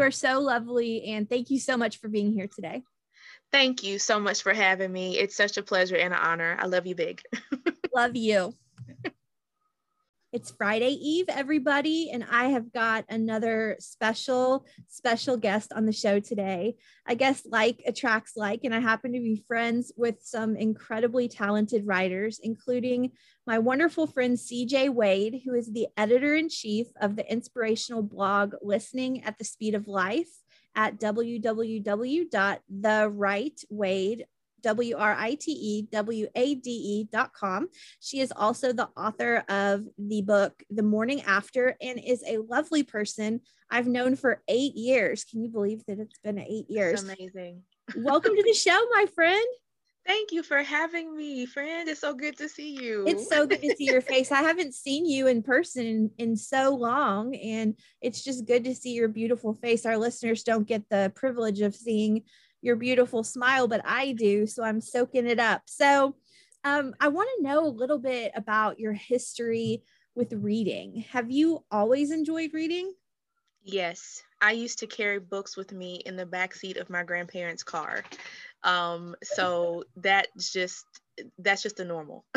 You are so lovely. And thank you so much for being here today. Thank you so much for having me. It's such a pleasure and an honor. I love you big. love you. It's Friday Eve, everybody, and I have got another special, special guest on the show today. I guess like attracts like, and I happen to be friends with some incredibly talented writers, including my wonderful friend CJ Wade, who is the editor in chief of the inspirational blog Listening at the Speed of Life at www.therightwade W R I T E W A D E dot com. She is also the author of the book The Morning After and is a lovely person I've known for eight years. Can you believe that it's been eight years? That's amazing. Welcome to the show, my friend. Thank you for having me, friend. It's so good to see you. It's so good to see your face. I haven't seen you in person in, in so long, and it's just good to see your beautiful face. Our listeners don't get the privilege of seeing your beautiful smile, but I do. So I'm soaking it up. So um, I want to know a little bit about your history with reading. Have you always enjoyed reading? Yes, I used to carry books with me in the back seat of my grandparents' car. Um, so that's just that's just the normal.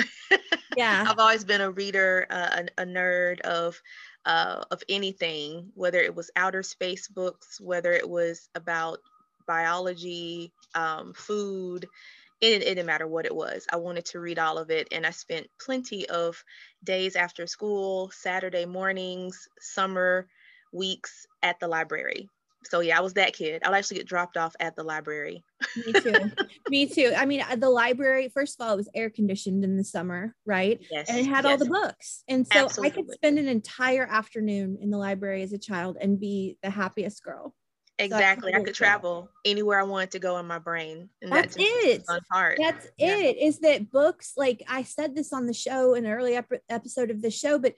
Yeah, I've always been a reader, uh, a, a, nerd of uh, of anything, whether it was outer space books, whether it was about biology, um, food. It, it didn't matter what it was. I wanted to read all of it. And I spent plenty of days after school, Saturday mornings, summer weeks at the library. So yeah, I was that kid. I'll actually get dropped off at the library. Me too. Me too. I mean, the library, first of all, it was air conditioned in the summer, right? Yes. And it had yes. all the books. And so Absolutely. I could spend an entire afternoon in the library as a child and be the happiest girl. Exactly. So I, I could travel anywhere I wanted to go in my brain. And that's, that's it. That's yeah. it. Is that books like I said this on the show in an early ep- episode of the show, but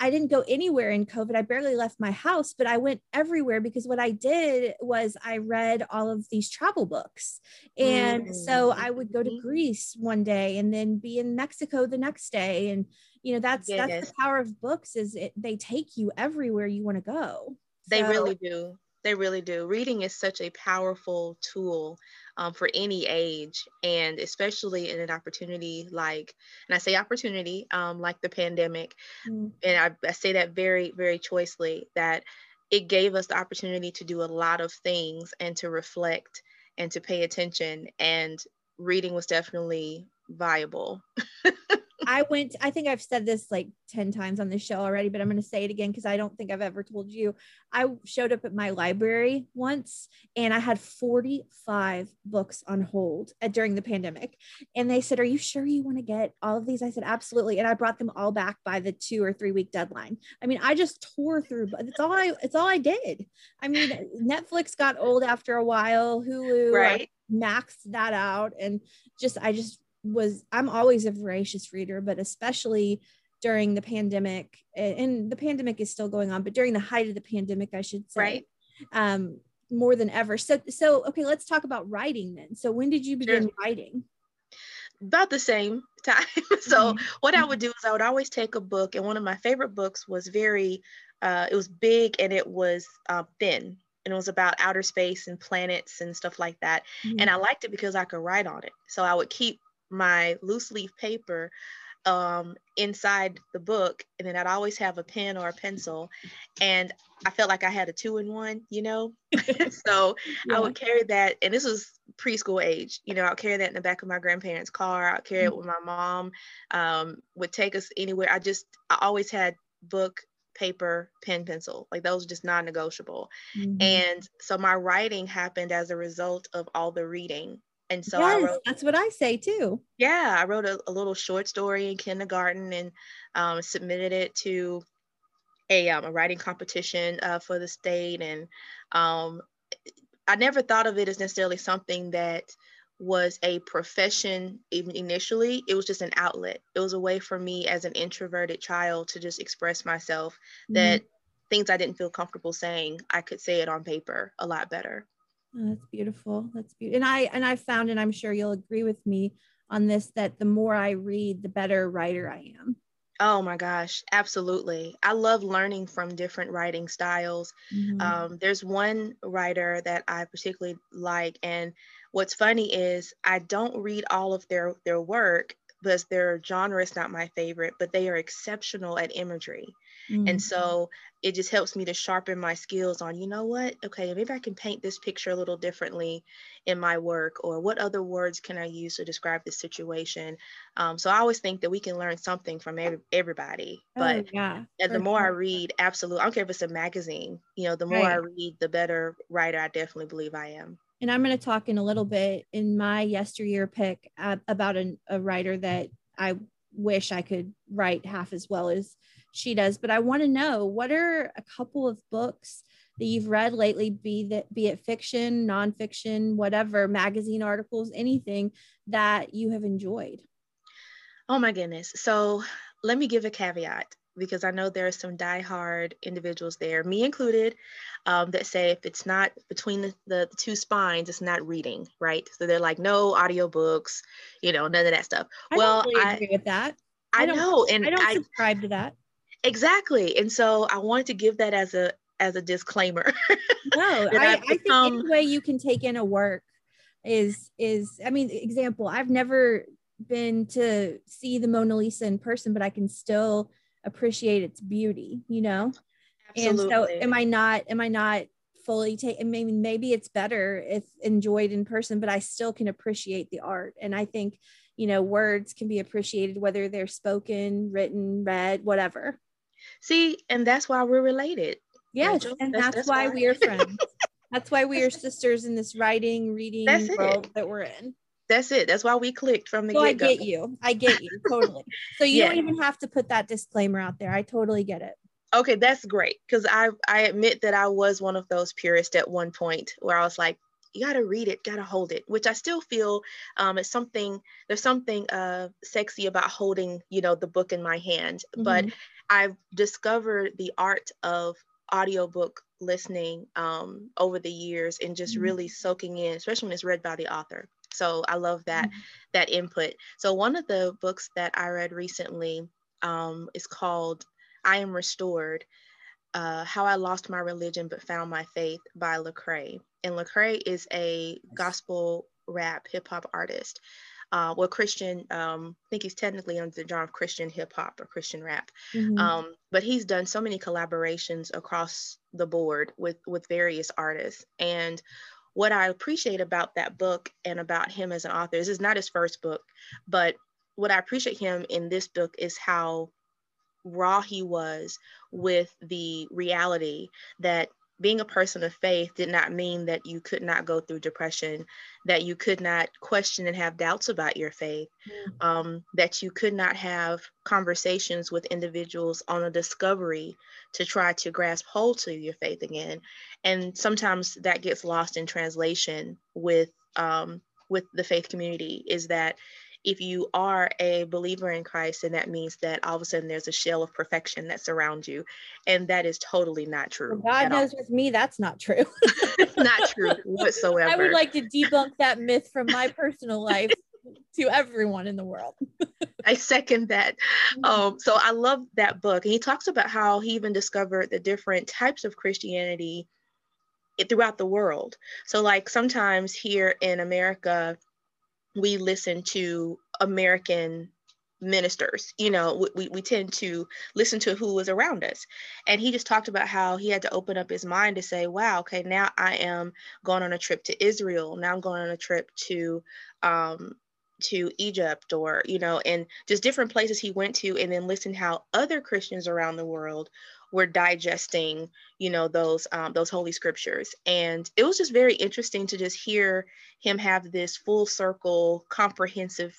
I didn't go anywhere in COVID. I barely left my house, but I went everywhere because what I did was I read all of these travel books. And mm-hmm. so I would go to mm-hmm. Greece one day and then be in Mexico the next day. And you know, that's yes. that's the power of books is it they take you everywhere you want to go. They so, really do. They really do. Reading is such a powerful tool um, for any age, and especially in an opportunity like, and I say opportunity, um, like the pandemic, mm. and I, I say that very, very choicely, that it gave us the opportunity to do a lot of things and to reflect and to pay attention. And reading was definitely viable. I went, I think I've said this like 10 times on the show already, but I'm going to say it again because I don't think I've ever told you. I showed up at my library once and I had 45 books on hold at, during the pandemic. And they said, Are you sure you want to get all of these? I said, Absolutely. And I brought them all back by the two or three week deadline. I mean, I just tore through, but it's all I, it's all I did. I mean, Netflix got old after a while, Hulu, right. maxed that out. And just, I just was I'm always a voracious reader, but especially during the pandemic, and the pandemic is still going on, but during the height of the pandemic, I should say, right. um, more than ever. So, so okay, let's talk about writing then. So, when did you begin sure. writing? About the same time. so, mm-hmm. what I would do is I would always take a book, and one of my favorite books was very, uh, it was big and it was uh, thin, and it was about outer space and planets and stuff like that. Mm-hmm. And I liked it because I could write on it. So I would keep my loose leaf paper um, inside the book, and then I'd always have a pen or a pencil, and I felt like I had a two in one, you know. so yeah. I would carry that, and this was preschool age, you know. I'll carry that in the back of my grandparents' car. I'll carry mm-hmm. it with my mom. Um, would take us anywhere. I just I always had book paper, pen, pencil. Like those are just non-negotiable. Mm-hmm. And so my writing happened as a result of all the reading and so yes, I wrote, that's what I say too. Yeah, I wrote a, a little short story in kindergarten and um, submitted it to a, um, a writing competition uh, for the state. And um, I never thought of it as necessarily something that was a profession even initially. It was just an outlet. It was a way for me as an introverted child to just express myself mm-hmm. that things I didn't feel comfortable saying, I could say it on paper a lot better. Oh, that's beautiful. That's beautiful. And I and I found, and I'm sure you'll agree with me on this, that the more I read, the better writer I am. Oh my gosh, absolutely. I love learning from different writing styles. Mm-hmm. Um, there's one writer that I particularly like, and what's funny is I don't read all of their their work because their genre is not my favorite, but they are exceptional at imagery. And so it just helps me to sharpen my skills on, you know what? Okay, maybe I can paint this picture a little differently in my work, or what other words can I use to describe this situation? Um, so I always think that we can learn something from every, everybody. Oh, but oh, yeah, the more sure. I read, absolutely, I don't care if it's a magazine, you know, the more right. I read, the better writer I definitely believe I am. And I'm going to talk in a little bit in my yesteryear pick uh, about an, a writer that I wish I could write half as well as she does. But I want to know what are a couple of books that you've read lately, be that be it fiction, nonfiction, whatever, magazine articles, anything that you have enjoyed. Oh my goodness. So let me give a caveat because I know there are some die-hard individuals there, me included, um, that say if it's not between the, the, the, two spines, it's not reading, right? So they're like, no audiobooks, you know, none of that stuff. I well, really I agree with that. I, I know, and I don't subscribe to that. Exactly, and so I wanted to give that as a as a disclaimer. no, I, become... I think any way you can take in a work is is I mean, example, I've never been to see the Mona Lisa in person, but I can still appreciate its beauty, you know? Absolutely. And so am I not, am I not fully taking, maybe, maybe it's better if enjoyed in person, but I still can appreciate the art. And I think, you know, words can be appreciated, whether they're spoken, written, read, whatever. See, and that's why we're related. Yes. Rachel. And that's, that's, that's why, why we are friends. that's why we are sisters in this writing, reading world that we're in. That's it. That's why we clicked from the so get-go. I get you. I get you totally. So you yeah. don't even have to put that disclaimer out there. I totally get it. Okay, that's great because I I admit that I was one of those purists at one point where I was like, you got to read it, got to hold it, which I still feel um, it's something. There's something uh, sexy about holding, you know, the book in my hand. Mm-hmm. But I've discovered the art of audiobook listening um, over the years and just mm-hmm. really soaking in, especially when it's read by the author. So I love that mm-hmm. that input. So one of the books that I read recently um, is called "I Am Restored: uh, How I Lost My Religion But Found My Faith" by Lecrae. And Lecrae is a gospel rap hip hop artist. Uh, well, Christian, um, I think he's technically under the genre of Christian hip hop or Christian rap. Mm-hmm. Um, but he's done so many collaborations across the board with with various artists. And what I appreciate about that book and about him as an author, this is not his first book, but what I appreciate him in this book is how raw he was with the reality that being a person of faith did not mean that you could not go through depression, that you could not question and have doubts about your faith, mm. um, that you could not have conversations with individuals on a discovery to try to grasp hold to your faith again. And sometimes that gets lost in translation with um, with the faith community is that if you are a believer in Christ, then that means that all of a sudden there's a shell of perfection that surrounds you. And that is totally not true. Well, God knows all. with me, that's not true. not true whatsoever. I would like to debunk that myth from my personal life to everyone in the world. I second that. Mm-hmm. Um, so I love that book. And he talks about how he even discovered the different types of Christianity throughout the world. So, like sometimes here in America, we listen to American ministers you know we, we tend to listen to who is around us. And he just talked about how he had to open up his mind to say wow okay now i am going on a trip to israel. Now i'm going on a trip to um to egypt or you know and just different places he went to and then listen how other christians around the world were digesting you know those um, those holy scriptures. And it was just very interesting to just hear him have this full circle comprehensive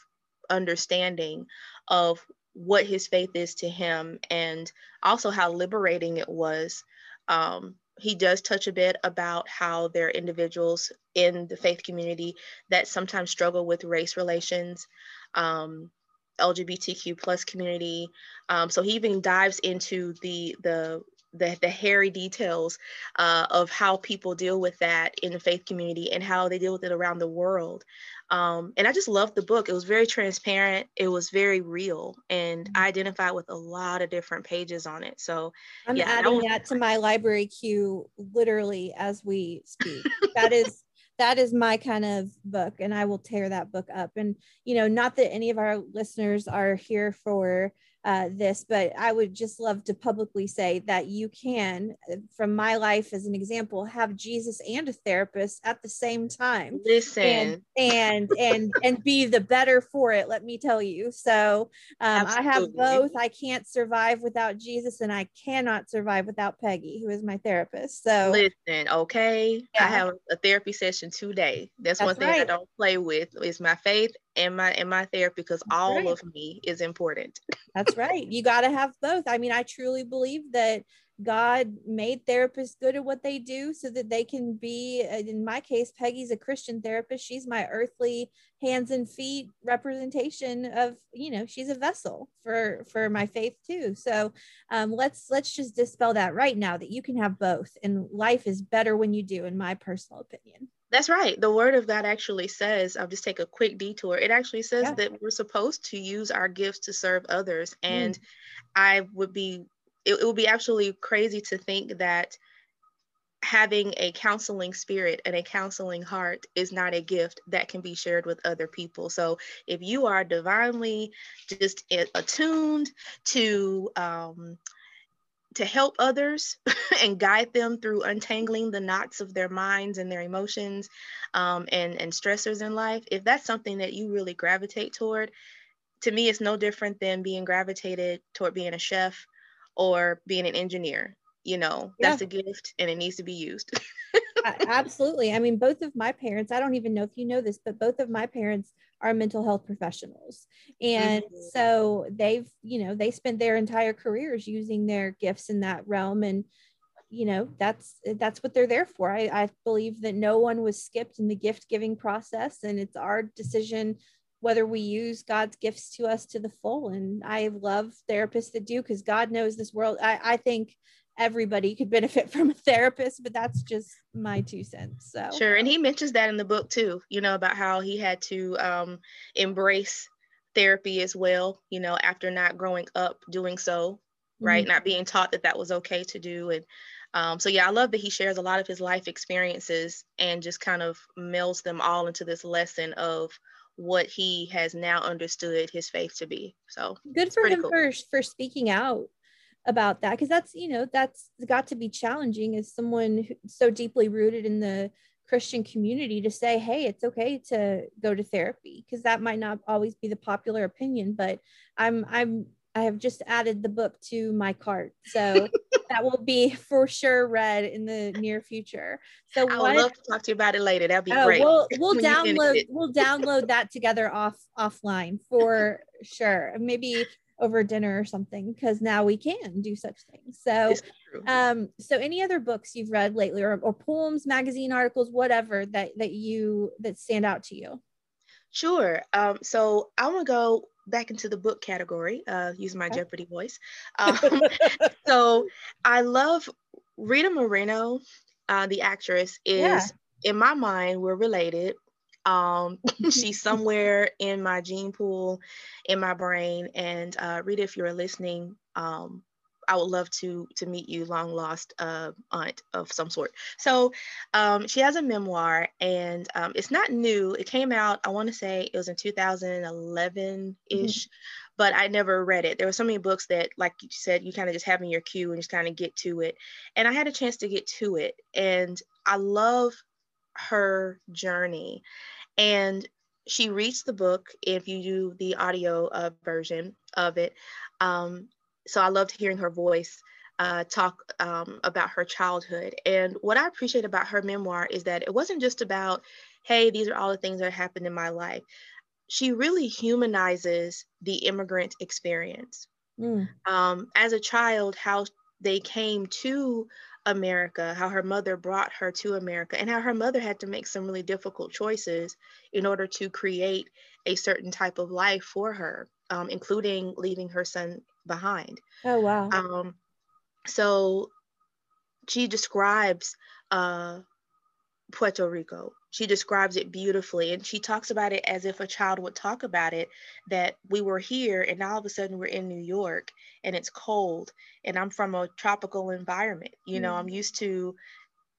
understanding of what his faith is to him and also how liberating it was. Um, he does touch a bit about how there are individuals in the faith community that sometimes struggle with race relations. Um, LGBTQ plus community. Um, so he even dives into the the the, the hairy details uh, of how people deal with that in the faith community and how they deal with it around the world. Um, and I just loved the book. It was very transparent. It was very real, and mm-hmm. I identified with a lot of different pages on it. So I'm yeah, adding that, was- that to my library queue literally as we speak. that is that is my kind of book and i will tear that book up. And you know not that any of our listeners are here for uh, this, but I would just love to publicly say that you can, uh, from my life as an example, have Jesus and a therapist at the same time. Listen, and and and, and be the better for it. Let me tell you. So um, I have both. I can't survive without Jesus, and I cannot survive without Peggy, who is my therapist. So listen, okay, yeah. I have a therapy session today. That's, That's one thing right. I don't play with is my faith and my and my therapy because all right. of me is important. That's right. You got to have both. I mean, I truly believe that God made therapists good at what they do so that they can be, uh, in my case, Peggy's a Christian therapist. She's my earthly hands and feet representation of, you know, she's a vessel for, for my faith too. So um, let's, let's just dispel that right now that you can have both and life is better when you do, in my personal opinion. That's right. The word of God actually says, I'll just take a quick detour. It actually says yeah. that we're supposed to use our gifts to serve others. And mm. I would be, it, it would be absolutely crazy to think that having a counseling spirit and a counseling heart is not a gift that can be shared with other people. So if you are divinely just attuned to, um, to help others and guide them through untangling the knots of their minds and their emotions um, and, and stressors in life, if that's something that you really gravitate toward, to me, it's no different than being gravitated toward being a chef or being an engineer. You know, yeah. that's a gift and it needs to be used. Absolutely. I mean, both of my parents, I don't even know if you know this, but both of my parents are mental health professionals. And mm-hmm. so they've, you know, they spent their entire careers using their gifts in that realm. And, you know, that's that's what they're there for. I, I believe that no one was skipped in the gift giving process. And it's our decision whether we use God's gifts to us to the full. And I love therapists that do because God knows this world. I, I think everybody could benefit from a therapist, but that's just my two cents. So sure, and he mentions that in the book too. You know about how he had to um, embrace therapy as well. You know, after not growing up doing so, right, mm-hmm. not being taught that that was okay to do, and um, so yeah, I love that he shares a lot of his life experiences and just kind of melds them all into this lesson of what he has now understood his faith to be. So good for him cool. for for speaking out about that because that's you know that's got to be challenging as someone so deeply rooted in the christian community to say hey it's okay to go to therapy because that might not always be the popular opinion but i'm i'm i have just added the book to my cart so that will be for sure read in the near future. So i would love to talk to you about it later. That'd be oh, great. we'll, we'll download we'll download that together off offline for sure. Maybe over dinner or something because now we can do such things. So, um, so any other books you've read lately, or, or poems, magazine articles, whatever that that you that stand out to you? Sure. Um, so I want to go back into the book category, uh, using my okay. Jeopardy voice. Um, so I love Rita Moreno, uh, the actress, is yeah. in my mind we're related. Um, she's somewhere in my gene pool, in my brain. And uh, Rita, if you're listening, um, I would love to to meet you, long lost uh, aunt of some sort. So um, she has a memoir, and um, it's not new. It came out, I want to say it was in 2011 ish, mm-hmm. but I never read it. There were so many books that, like you said, you kind of just have in your queue and just kind of get to it. And I had a chance to get to it, and I love her journey. And she reads the book if you do the audio uh, version of it. Um, so I loved hearing her voice uh, talk um, about her childhood. And what I appreciate about her memoir is that it wasn't just about, hey, these are all the things that happened in my life. She really humanizes the immigrant experience. Mm. Um, as a child, how they came to America, how her mother brought her to America, and how her mother had to make some really difficult choices in order to create a certain type of life for her, um, including leaving her son behind. Oh, wow. Um, so she describes uh, Puerto Rico. She describes it beautifully and she talks about it as if a child would talk about it that we were here and now all of a sudden we're in New York and it's cold and I'm from a tropical environment. You know, mm-hmm. I'm used to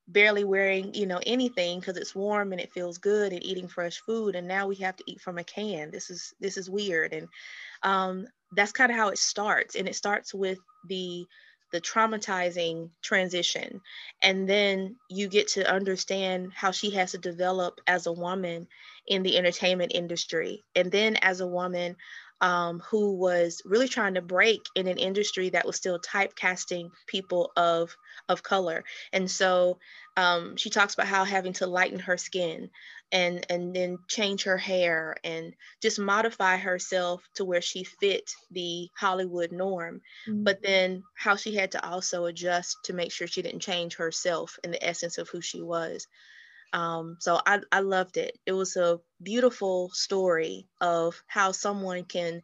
barely wearing, you know, anything because it's warm and it feels good and eating fresh food and now we have to eat from a can. This is this is weird and um that's kind of how it starts and it starts with the the traumatizing transition. And then you get to understand how she has to develop as a woman in the entertainment industry. And then as a woman um, who was really trying to break in an industry that was still typecasting people of of color. And so um, she talks about how having to lighten her skin and and then change her hair and just modify herself to where she fit the Hollywood norm. Mm-hmm. But then how she had to also adjust to make sure she didn't change herself in the essence of who she was. Um, so I, I loved it. It was a beautiful story of how someone can,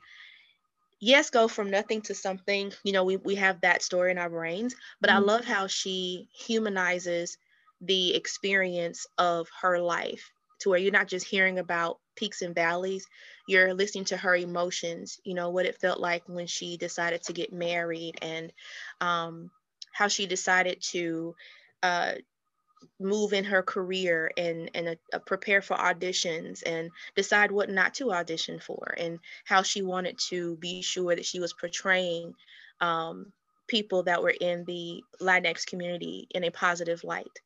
yes, go from nothing to something. You know, we, we have that story in our brains, but mm-hmm. I love how she humanizes the experience of her life to where you're not just hearing about peaks and valleys, you're listening to her emotions, you know, what it felt like when she decided to get married and um, how she decided to uh, move in her career and and uh, prepare for auditions and decide what not to audition for and how she wanted to be sure that she was portraying um, people that were in the Latinx community in a positive light.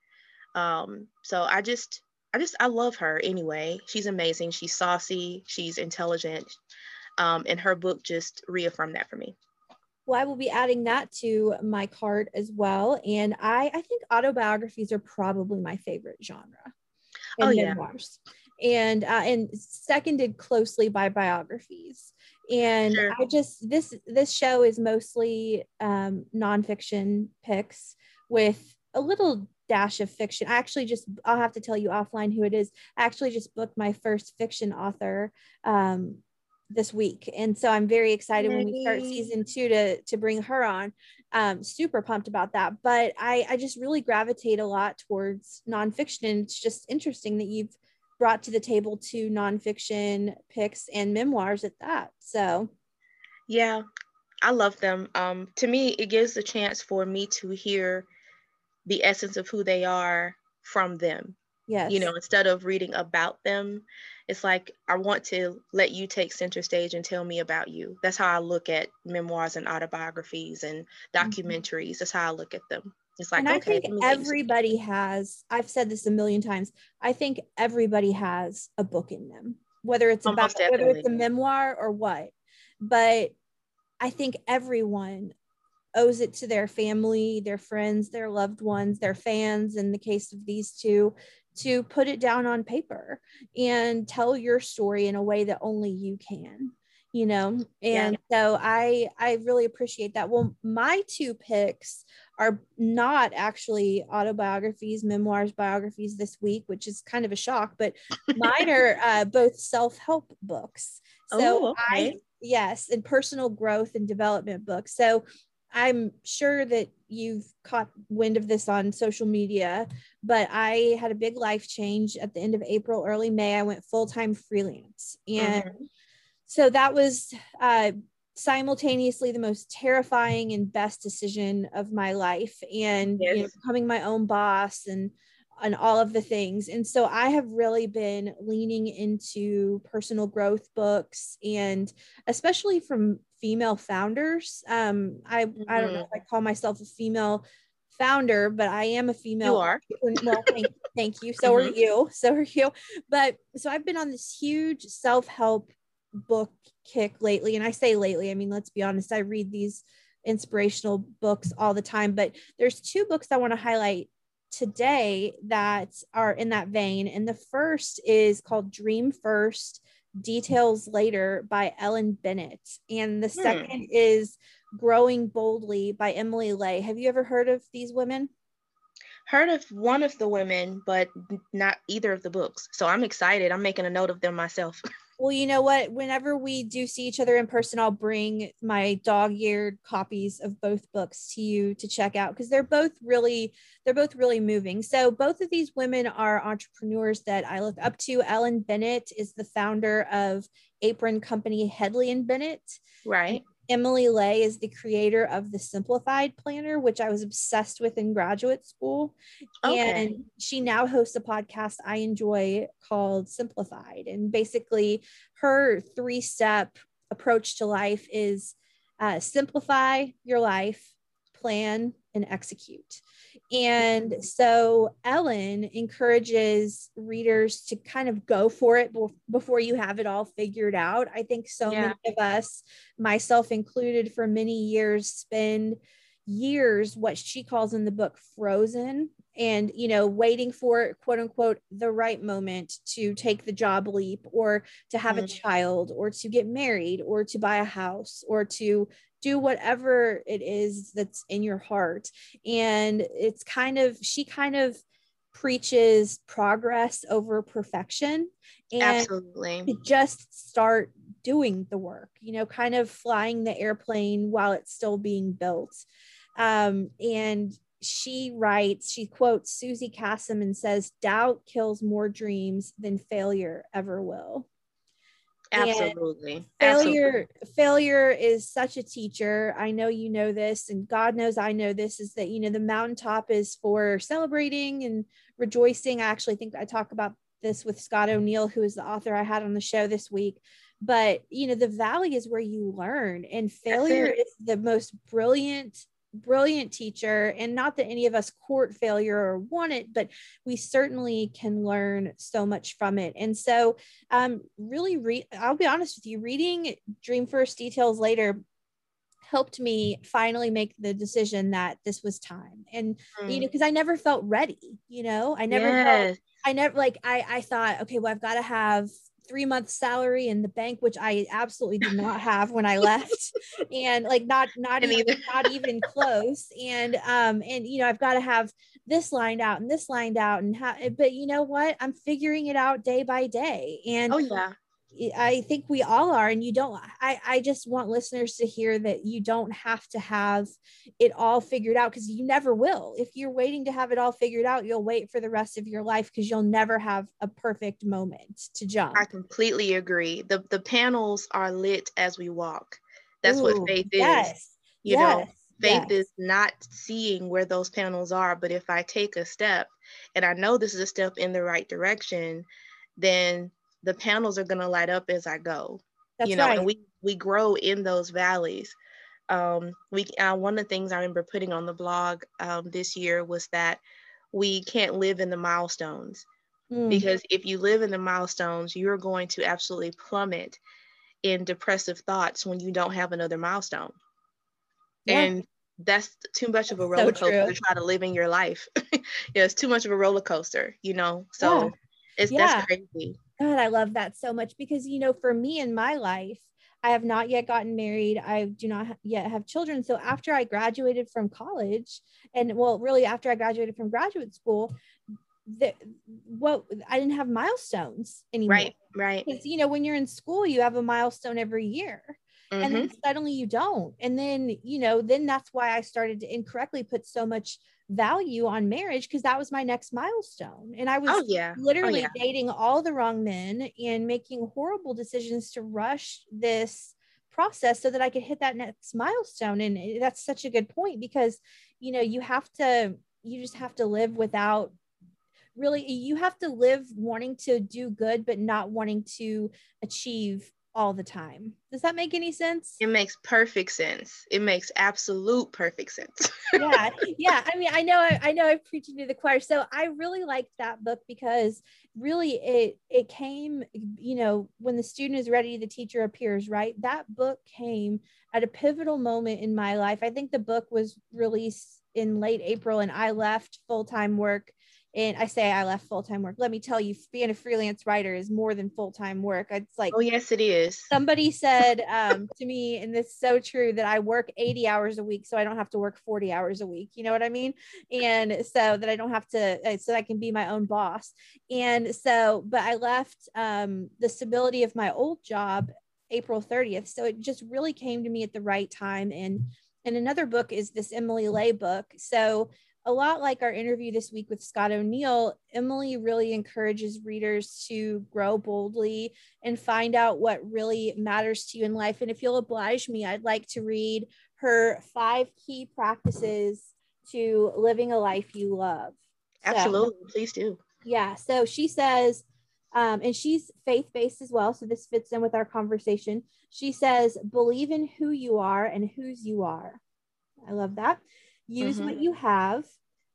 Um, so I just I just I love her anyway. She's amazing. She's saucy. She's intelligent. Um, and her book just reaffirmed that for me. Well, I will be adding that to my cart as well. And I, I think autobiographies are probably my favorite genre. Oh yeah. Memoirs. And uh, and seconded closely by biographies. And sure. I just this this show is mostly um, nonfiction picks with a little dash of fiction. I actually just I'll have to tell you offline who it is. I actually just booked my first fiction author um, this week and so i'm very excited Yay. when we start season two to to bring her on. Um super pumped about that but i i just really gravitate a lot towards nonfiction. And it's just interesting that you've brought to the table two nonfiction picks and memoirs at that so. Yeah i love them. Um to me it gives a chance for me to hear the essence of who they are from them yes you know instead of reading about them it's like I want to let you take center stage and tell me about you. That's how I look at memoirs and autobiographies and mm-hmm. documentaries. Mm-hmm. That's how I look at them. It's like, and okay, I think everybody has, I've said this a million times. I think everybody has a book in them, whether it's Almost about, definitely. whether it's a memoir or what. But I think everyone owes it to their family, their friends, their loved ones, their fans, in the case of these two, to put it down on paper and tell your story in a way that only you can you know and yeah. so i i really appreciate that well my two picks are not actually autobiographies memoirs biographies this week which is kind of a shock but mine are uh, both self-help books so oh, okay. i yes and personal growth and development books so I'm sure that you've caught wind of this on social media, but I had a big life change at the end of April, early May. I went full time freelance. And mm-hmm. so that was uh, simultaneously the most terrifying and best decision of my life. And yes. you know, becoming my own boss and and all of the things. And so I have really been leaning into personal growth books and especially from female founders. Um, I, mm-hmm. I don't know mm-hmm. if I call myself a female founder, but I am a female. You are. Well, thank, thank you. So mm-hmm. are you. So are you. But so I've been on this huge self help book kick lately. And I say lately, I mean, let's be honest, I read these inspirational books all the time, but there's two books I want to highlight today that are in that vein. And the first is called Dream First Details Later by Ellen Bennett. And the hmm. second is Growing Boldly by Emily Ley. Have you ever heard of these women? Heard of one of the women, but not either of the books. So I'm excited. I'm making a note of them myself. Well, you know what? Whenever we do see each other in person, I'll bring my dog-eared copies of both books to you to check out because they're both really they're both really moving. So both of these women are entrepreneurs that I look up to. Ellen Bennett is the founder of apron company Hedley and Bennett. Right. Emily Ley is the creator of the Simplified Planner, which I was obsessed with in graduate school. Okay. And she now hosts a podcast I enjoy called Simplified. And basically, her three step approach to life is uh, simplify your life, plan, and execute. And so Ellen encourages readers to kind of go for it before you have it all figured out. I think so yeah. many of us, myself included, for many years, spend years what she calls in the book frozen and you know waiting for quote unquote the right moment to take the job leap or to have mm-hmm. a child or to get married or to buy a house or to do whatever it is that's in your heart. And it's kind of she kind of preaches progress over perfection and absolutely. just start doing the work you know kind of flying the airplane while it's still being built. Um, and she writes she quotes Suzy Kassem and says doubt kills more dreams than failure ever will Absolutely. failure Absolutely. failure is such a teacher. I know you know this and God knows I know this is that you know the mountaintop is for celebrating and rejoicing. I actually think I talk about this with Scott O'Neill who is the author I had on the show this week. But you know the valley is where you learn and failure is the most brilliant brilliant teacher and not that any of us court failure or want it but we certainly can learn so much from it and so um really read i'll be honest with you reading dream first details later helped me finally make the decision that this was time and mm. you know because i never felt ready you know i never yes. felt i never like i i thought okay well i've got to have three months salary in the bank, which I absolutely did not have when I left, and like not not even not even close. And um and you know I've got to have this lined out and this lined out and how. But you know what? I'm figuring it out day by day. And oh yeah, I think we all are. And you don't, I, I just want listeners to hear that you don't have to have it all figured out because you never will. If you're waiting to have it all figured out, you'll wait for the rest of your life because you'll never have a perfect moment to jump. I completely agree. The, the panels are lit as we walk. That's Ooh, what faith is. Yes. You yes. know, faith yes. is not seeing where those panels are. But if I take a step and I know this is a step in the right direction, then the panels are going to light up as I go. That's you know, right. and we we grow in those valleys. Um, we uh, one of the things I remember putting on the blog um, this year was that we can't live in the milestones mm. because if you live in the milestones, you're going to absolutely plummet in depressive thoughts when you don't have another milestone. Yeah. And that's too much of a roller so coaster to try to live in your life. yeah, it's too much of a roller coaster, you know. So yeah. it's yeah. that's crazy. God, I love that so much because, you know, for me in my life, I have not yet gotten married. I do not yet have children. So after I graduated from college, and well, really after I graduated from graduate school, the what I didn't have milestones anymore. Right, right. Because you know, when you're in school, you have a milestone every year. Mm-hmm. And then mm-hmm. suddenly you don't. And then, you know, then that's why I started to incorrectly put so much value on marriage because that was my next milestone. And I was oh, yeah. Oh, literally oh, yeah. dating all the wrong men and making horrible decisions to rush this process so that I could hit that next milestone. And that's such a good point because, you know, you have to, you just have to live without really, you have to live wanting to do good, but not wanting to achieve all the time. Does that make any sense? It makes perfect sense. It makes absolute perfect sense. yeah. Yeah. I mean, I know I, I know I'm preaching to the choir. So I really liked that book because really it it came, you know, when the student is ready, the teacher appears, right? That book came at a pivotal moment in my life. I think the book was released in late April and I left full-time work and I say I left full time work. Let me tell you, being a freelance writer is more than full time work. It's like, oh, yes, it is. Somebody said um, to me, and this is so true, that I work 80 hours a week so I don't have to work 40 hours a week. You know what I mean? And so that I don't have to, uh, so I can be my own boss. And so, but I left um, the stability of my old job April 30th. So it just really came to me at the right time. And and another book is this Emily Ley book. So a lot like our interview this week with Scott O'Neill, Emily really encourages readers to grow boldly and find out what really matters to you in life. And if you'll oblige me, I'd like to read her five key practices to living a life you love. Absolutely. So, Please do. Yeah. So she says, um, and she's faith based as well. So this fits in with our conversation. She says, believe in who you are and whose you are. I love that. Use mm-hmm. what you have.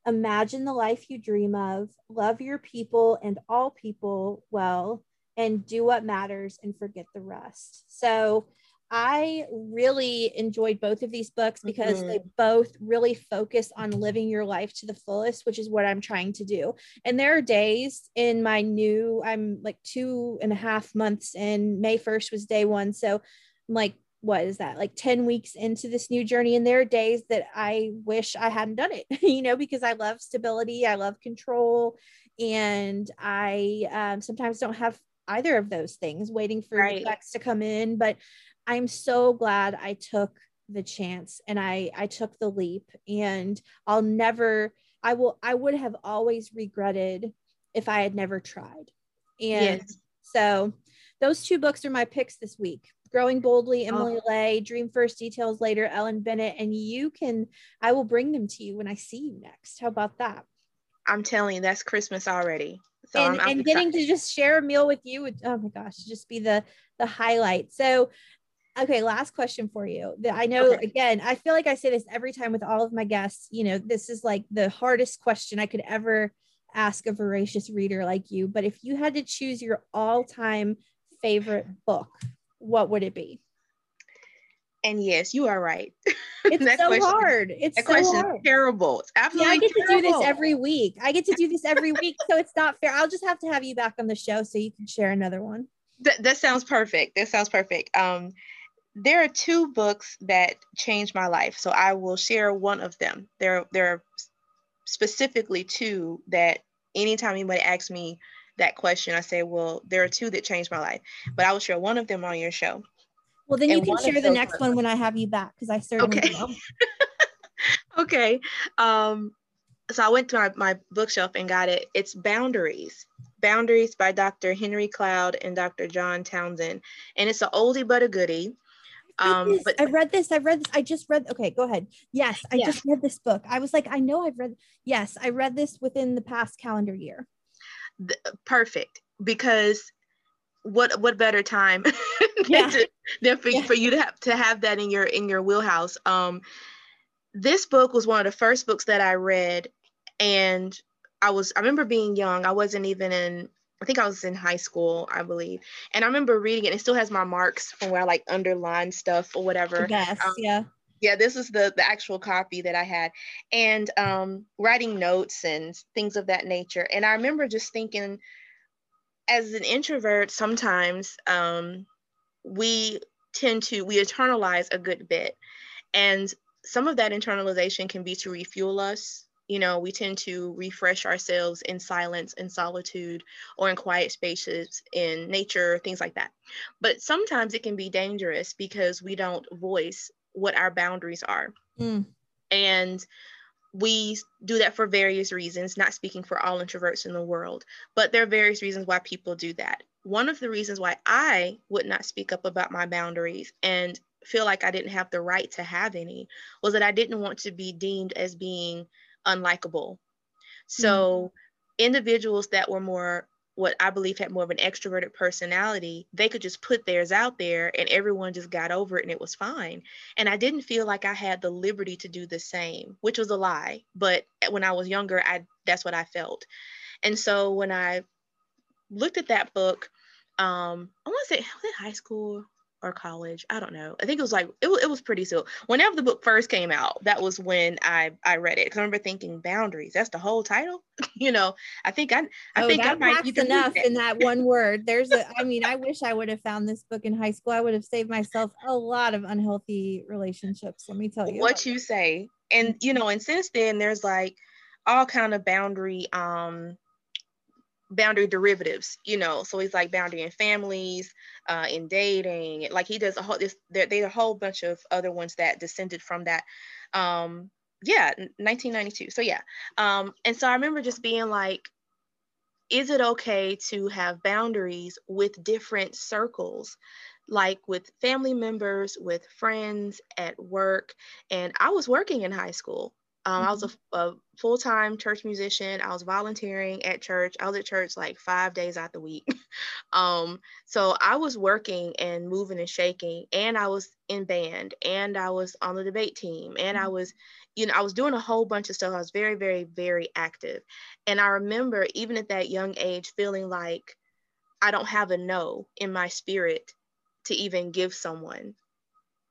Imagine the life you dream of. Love your people and all people well, and do what matters and forget the rest. So, I really enjoyed both of these books because mm-hmm. they both really focus on living your life to the fullest, which is what I'm trying to do. And there are days in my new, I'm like two and a half months in. May 1st was day one. So I'm like what is that like 10 weeks into this new journey and there are days that i wish i hadn't done it you know because i love stability i love control and i um, sometimes don't have either of those things waiting for right. checks to come in but i'm so glad i took the chance and i i took the leap and i'll never i will i would have always regretted if i had never tried and yes. so those two books are my picks this week Growing Boldly, oh. Emily oh. Ley, Dream First, Details Later, Ellen Bennett, and you can, I will bring them to you when I see you next. How about that? I'm telling you, that's Christmas already. So and, I'm, I'm and getting to just share a meal with you would, oh my gosh, just be the the highlight. So okay, last question for you. I know okay. again, I feel like I say this every time with all of my guests. You know, this is like the hardest question I could ever ask a voracious reader like you. But if you had to choose your all-time favorite book, what would it be? And yes, you are right. It's so question, hard. It's that so question hard. is terrible. It's absolutely. Yeah, I get terrible. to do this every week. I get to do this every week, so it's not fair. I'll just have to have you back on the show so you can share another one. That, that sounds perfect. That sounds perfect. Um, there are two books that changed my life, so I will share one of them. There, there are specifically two that anytime anybody asks me that question, I say, well, there are two that changed my life, but I will share one of them on your show. Well, then you can share the next one when I have you back because I certainly okay. will. okay. Um, so I went to my, my bookshelf and got it. It's Boundaries. Boundaries by Dr. Henry Cloud and Dr. John Townsend. And it's an oldie but a goodie. Um, but I read this. I read this. I just read. Okay, go ahead. Yes, I yeah. just read this book. I was like, I know I've read. Yes, I read this within the past calendar year perfect because what what better time yeah. than, to, than for, yeah. for you to have to have that in your in your wheelhouse. Um this book was one of the first books that i read and i was i remember being young. I wasn't even in i think i was in high school i believe. And i remember reading it it still has my marks from where i like underlined stuff or whatever. Yes um, yeah yeah this is the the actual copy that i had. And um writing notes and things of that nature. And i remember just thinking as an introvert sometimes um we tend to we internalize a good bit. And some of that internalization can be to refuel us. You know we tend to refresh ourselves in silence in solitude or in quiet spaces in nature things like that. But sometimes it can be dangerous because we don't voice what our boundaries are. Mm. And we do that for various reasons, not speaking for all introverts in the world, but there are various reasons why people do that. One of the reasons why I would not speak up about my boundaries and feel like I didn't have the right to have any was that I didn't want to be deemed as being unlikable. So, mm. individuals that were more what I believe had more of an extroverted personality, they could just put theirs out there and everyone just got over it and it was fine. And I didn't feel like I had the liberty to do the same, which was a lie. But when I was younger, I that's what I felt. And so when I looked at that book, um, I want to say was it high school or college. I don't know. I think it was like it, it was pretty soon. Whenever the book first came out, that was when I I read it. Cause I remember thinking boundaries. That's the whole title. you know, I think I I oh, think that I might enough in that one word. There's a. I mean, I wish I would have found this book in high school. I would have saved myself a lot of unhealthy relationships. Let me tell you. What you say, and you know, and since then there's like all kind of boundary um boundary derivatives you know so he's like boundary in families uh in dating like he does a whole this there there's a whole bunch of other ones that descended from that um yeah 1992 so yeah um and so i remember just being like is it okay to have boundaries with different circles like with family members with friends at work and i was working in high school um, mm-hmm. I was a, mm-hmm. a full time church musician. I was volunteering at church. I was at church like five days out the week. um, so I was working and moving and shaking, and I was in band, and I was on the debate team, and mm-hmm. I was, you know, I was doing a whole bunch of stuff. I was very, very, very active. And I remember even at that young age feeling like I don't have a no in my spirit to even give someone.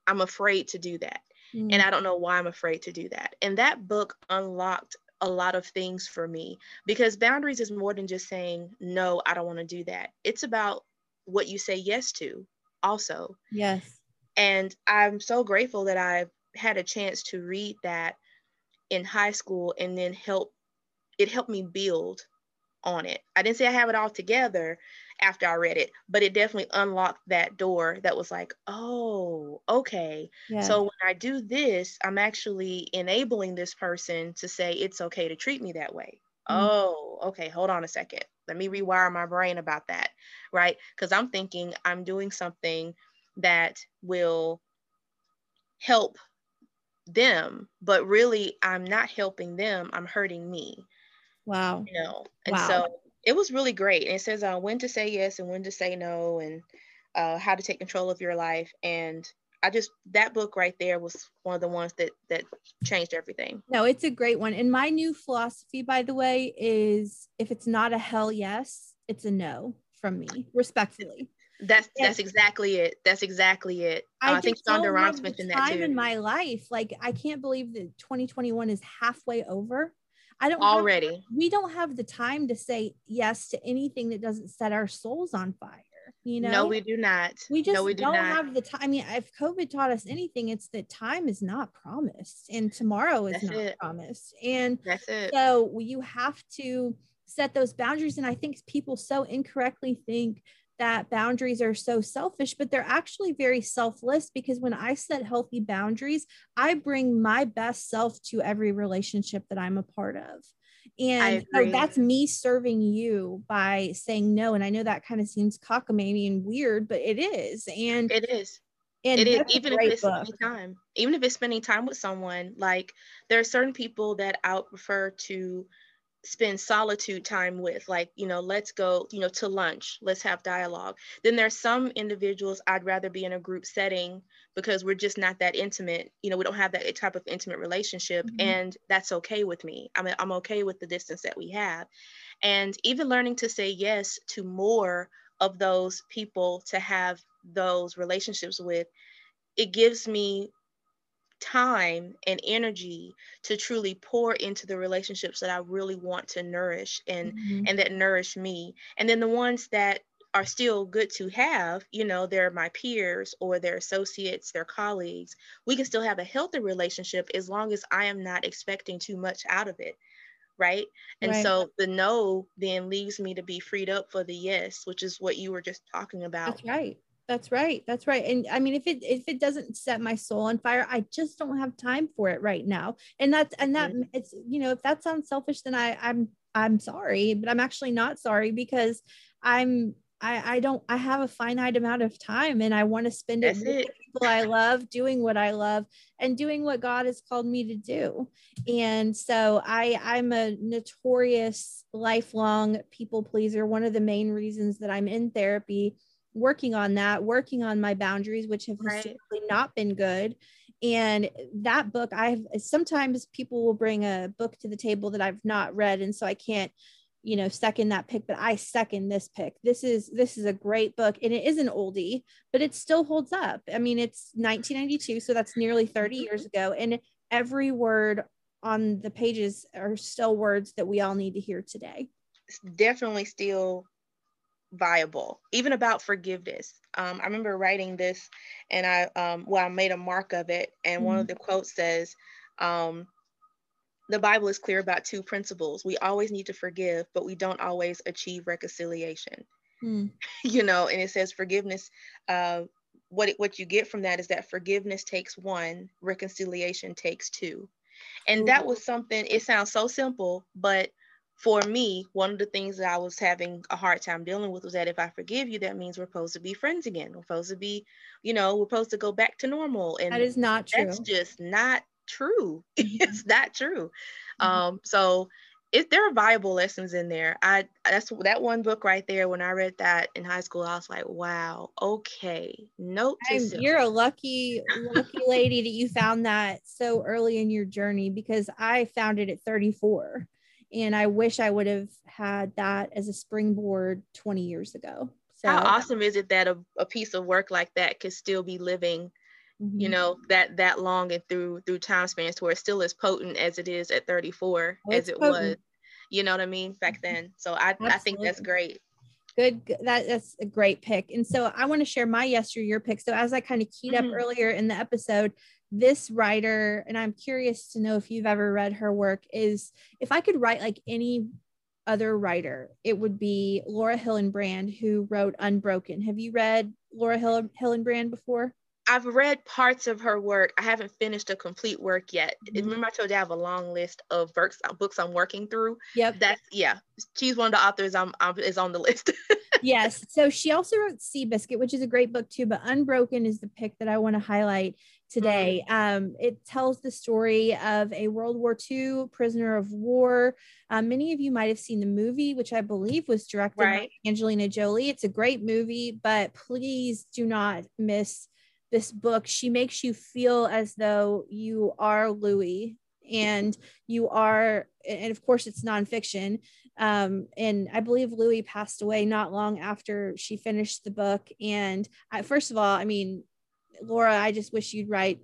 I'm afraid to do that. Mm. And I don't know why I'm afraid to do that. And that book unlocked a lot of things for me because boundaries is more than just saying, no, I don't want to do that. It's about what you say yes to also. Yes. And I'm so grateful that I had a chance to read that in high school and then help it helped me build on it. I didn't say I have it all together, after I read it, but it definitely unlocked that door that was like, oh, okay. Yeah. So when I do this, I'm actually enabling this person to say it's okay to treat me that way. Mm-hmm. Oh, okay. Hold on a second. Let me rewire my brain about that. Right. Because I'm thinking I'm doing something that will help them, but really I'm not helping them. I'm hurting me. Wow. You know, and wow. so it was really great. And it says uh, when to say yes and when to say no, and uh, how to take control of your life. And I just that book right there was one of the ones that that changed everything. No, it's a great one. And my new philosophy, by the way, is if it's not a hell yes, it's a no from me, respectfully. That's that's exactly it. That's exactly it. I, uh, I think Shonda Rhimes mentioned that too. in my life, like I can't believe that 2021 is halfway over I don't already. Have, we don't have the time to say yes to anything that doesn't set our souls on fire. You know, no, we do not. We just no, we do not have the time. I mean, if COVID taught us anything, it's that time is not promised and tomorrow is That's not it. promised. And That's it. So you have to set those boundaries. And I think people so incorrectly think that boundaries are so selfish, but they're actually very selfless because when I set healthy boundaries, I bring my best self to every relationship that I'm a part of. And oh, so that's me serving you by saying no. And I know that kind of seems cockamamie and weird, but it is. And it is. And it is even if it's book. spending time, even if it's spending time with someone, like there are certain people that I prefer to spend solitude time with like you know let's go you know to lunch let's have dialogue. Then there's some individuals i'd rather be in a group setting because we're just not that intimate you know we don't have that type of intimate relationship mm-hmm. and that's okay with me. I mean i'm okay with the distance that we have. And even learning to say yes to more of those people to have those relationships with it gives me time and energy to truly pour into the relationships that I really want to nourish and mm-hmm. and that nourish me. And then the ones that are still good to have, you know, they're my peers or their associates, their colleagues. We can still have a healthy relationship as long as I am not expecting too much out of it. Right. And right. so the no then leaves me to be freed up for the yes, which is what you were just talking about. That's right. That's right. That's right. And I mean, if it if it doesn't set my soul on fire, I just don't have time for it right now. And that's and that mm-hmm. it's you know, if that sounds selfish, then I I'm I'm sorry, but I'm actually not sorry because I'm I I don't I have a finite amount of time and I want to spend it with it. people I love, doing what I love and doing what God has called me to do. And so I I'm a notorious lifelong people pleaser. One of the main reasons that I'm in therapy working on that, working on my boundaries, which have right. historically not been good. And that book, I've sometimes people will bring a book to the table that I've not read. And so I can't you know second that pick but i second this pick this is this is a great book and it is an oldie but it still holds up i mean it's 1992 so that's nearly 30 years mm-hmm. ago and every word on the pages are still words that we all need to hear today it's definitely still viable even about forgiveness um, i remember writing this and i um, well i made a mark of it and mm-hmm. one of mm-hmm. the quotes says um, the Bible is clear about two principles. We always need to forgive, but we don't always achieve reconciliation. Hmm. You know, and it says forgiveness. Uh, what it, what you get from that is that forgiveness takes one, reconciliation takes two, and Ooh. that was something. It sounds so simple, but for me, one of the things that I was having a hard time dealing with was that if I forgive you, that means we're supposed to be friends again. We're supposed to be, you know, we're supposed to go back to normal. And that is not true. That's just not true. it's not true. Mm-hmm. Um, so if there are viable lessons in there, I that's that one book right there. When I read that in high school, I was like, wow, okay. Note you're a lucky, lucky lady that you found that so early in your journey because I found it at 34. And I wish I would have had that as a springboard 20 years ago. So how awesome is it that a, a piece of work like that could still be living mm-hmm. you know that that long and through through time spans to where it's still as potent as it is at 34 well, as it potent. was you know what i mean back mm-hmm. then so i, I think that's great good that that's a great pick and so i want to share my yesteryear pick so as i kind of keyed mm-hmm. up earlier in the episode this writer and i'm curious to know if you've ever read her work is if i could write like any other writer it would be laura hillenbrand who wrote unbroken have you read laura Hill- hillenbrand before I've read parts of her work. I haven't finished a complete work yet. Mm-hmm. Remember, I told you I have a long list of books, uh, books I'm working through. Yep. That's yeah. She's one of the authors. I'm, I'm is on the list. yes. So she also wrote Seabiscuit, which is a great book too. But Unbroken is the pick that I want to highlight today. Mm-hmm. Um, it tells the story of a World War II prisoner of war. Um, many of you might have seen the movie, which I believe was directed right. by Angelina Jolie. It's a great movie, but please do not miss this book, she makes you feel as though you are Louis and you are, and of course, it's nonfiction. Um, and I believe Louis passed away not long after she finished the book. And I, first of all, I mean, Laura, I just wish you'd write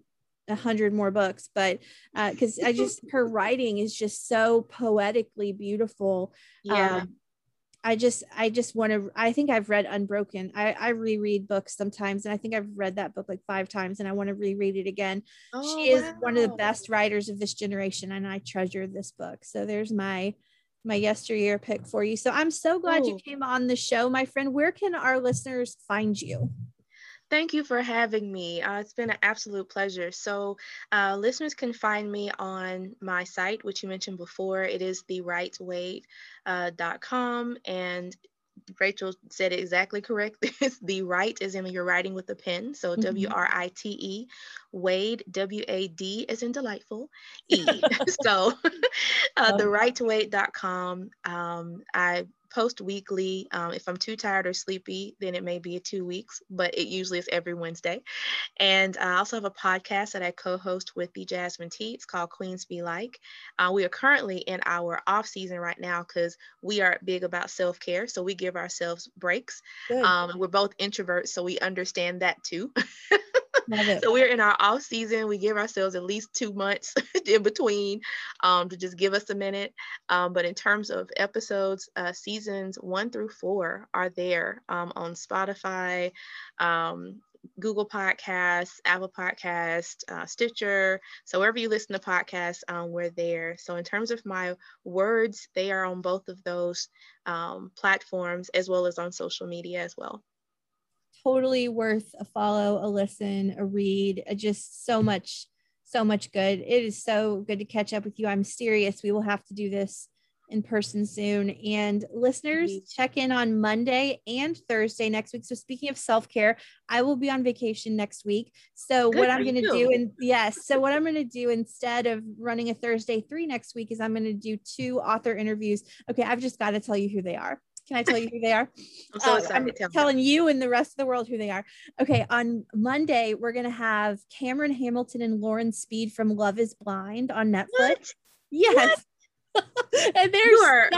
a hundred more books, but because uh, I just her writing is just so poetically beautiful. Yeah. Um, I just I just want to I think I've read Unbroken. I I reread books sometimes and I think I've read that book like 5 times and I want to reread it again. Oh, she is wow. one of the best writers of this generation and I treasure this book. So there's my my yesteryear pick for you. So I'm so glad Ooh. you came on the show my friend. Where can our listeners find you? Thank you for having me. Uh, it's been an absolute pleasure. So, uh, listeners can find me on my site, which you mentioned before. It is therightwade.com. Uh, and Rachel said it exactly correct. It's the right is in your writing with a pen. So mm-hmm. W R I T E, Wade, W A D is in delightful, E. so uh, therightwade.com. Um, I post weekly. Um, if I'm too tired or sleepy, then it may be two weeks, but it usually is every Wednesday. And I also have a podcast that I co host with the Jasmine T. It's called Queens Be Like. Uh, we are currently in our off season right now because we are big about self care. So we give ourselves breaks. Um, we're both introverts, so we understand that too. so we're in our off season. We give ourselves at least two months in between um, to just give us a minute. Um, but in terms of episodes, uh, seasons one through four are there um, on Spotify, um, Google Podcasts, Apple Podcasts, uh, Stitcher. So wherever you listen to podcasts, um, we're there. So in terms of my words, they are on both of those um, platforms as well as on social media as well totally worth a follow, a listen, a read, uh, just so much, so much good. It is so good to catch up with you. I'm serious. We will have to do this in person soon. And listeners, check in on Monday and Thursday next week. So speaking of self-care, I will be on vacation next week. So Good what I'm going to do and yes, so what I'm going to do instead of running a Thursday 3 next week is I'm going to do two author interviews. Okay, I've just got to tell you who they are. Can I tell you who they are? I'm so uh, excited. I'm telling you and the rest of the world who they are. Okay, on Monday we're gonna have Cameron Hamilton and Lauren Speed from Love Is Blind on Netflix. What? Yes. What? and there's you, are,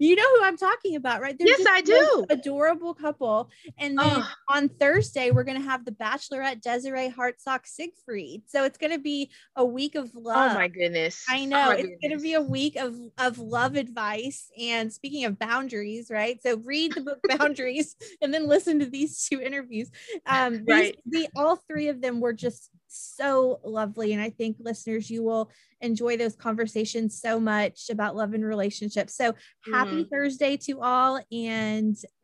you know who I'm talking about, right? They're yes, I do. Adorable couple. And then oh. on Thursday, we're gonna have the Bachelorette Desiree Hartsock Siegfried. So it's gonna be a week of love. Oh my goodness. I know oh it's goodness. gonna be a week of of love advice. And speaking of boundaries, right? So read the book Boundaries and then listen to these two interviews. Um, right. These, the all three of them were just so lovely. And I think listeners, you will enjoy those conversations so much about love and relationships. So happy mm. Thursday to all. And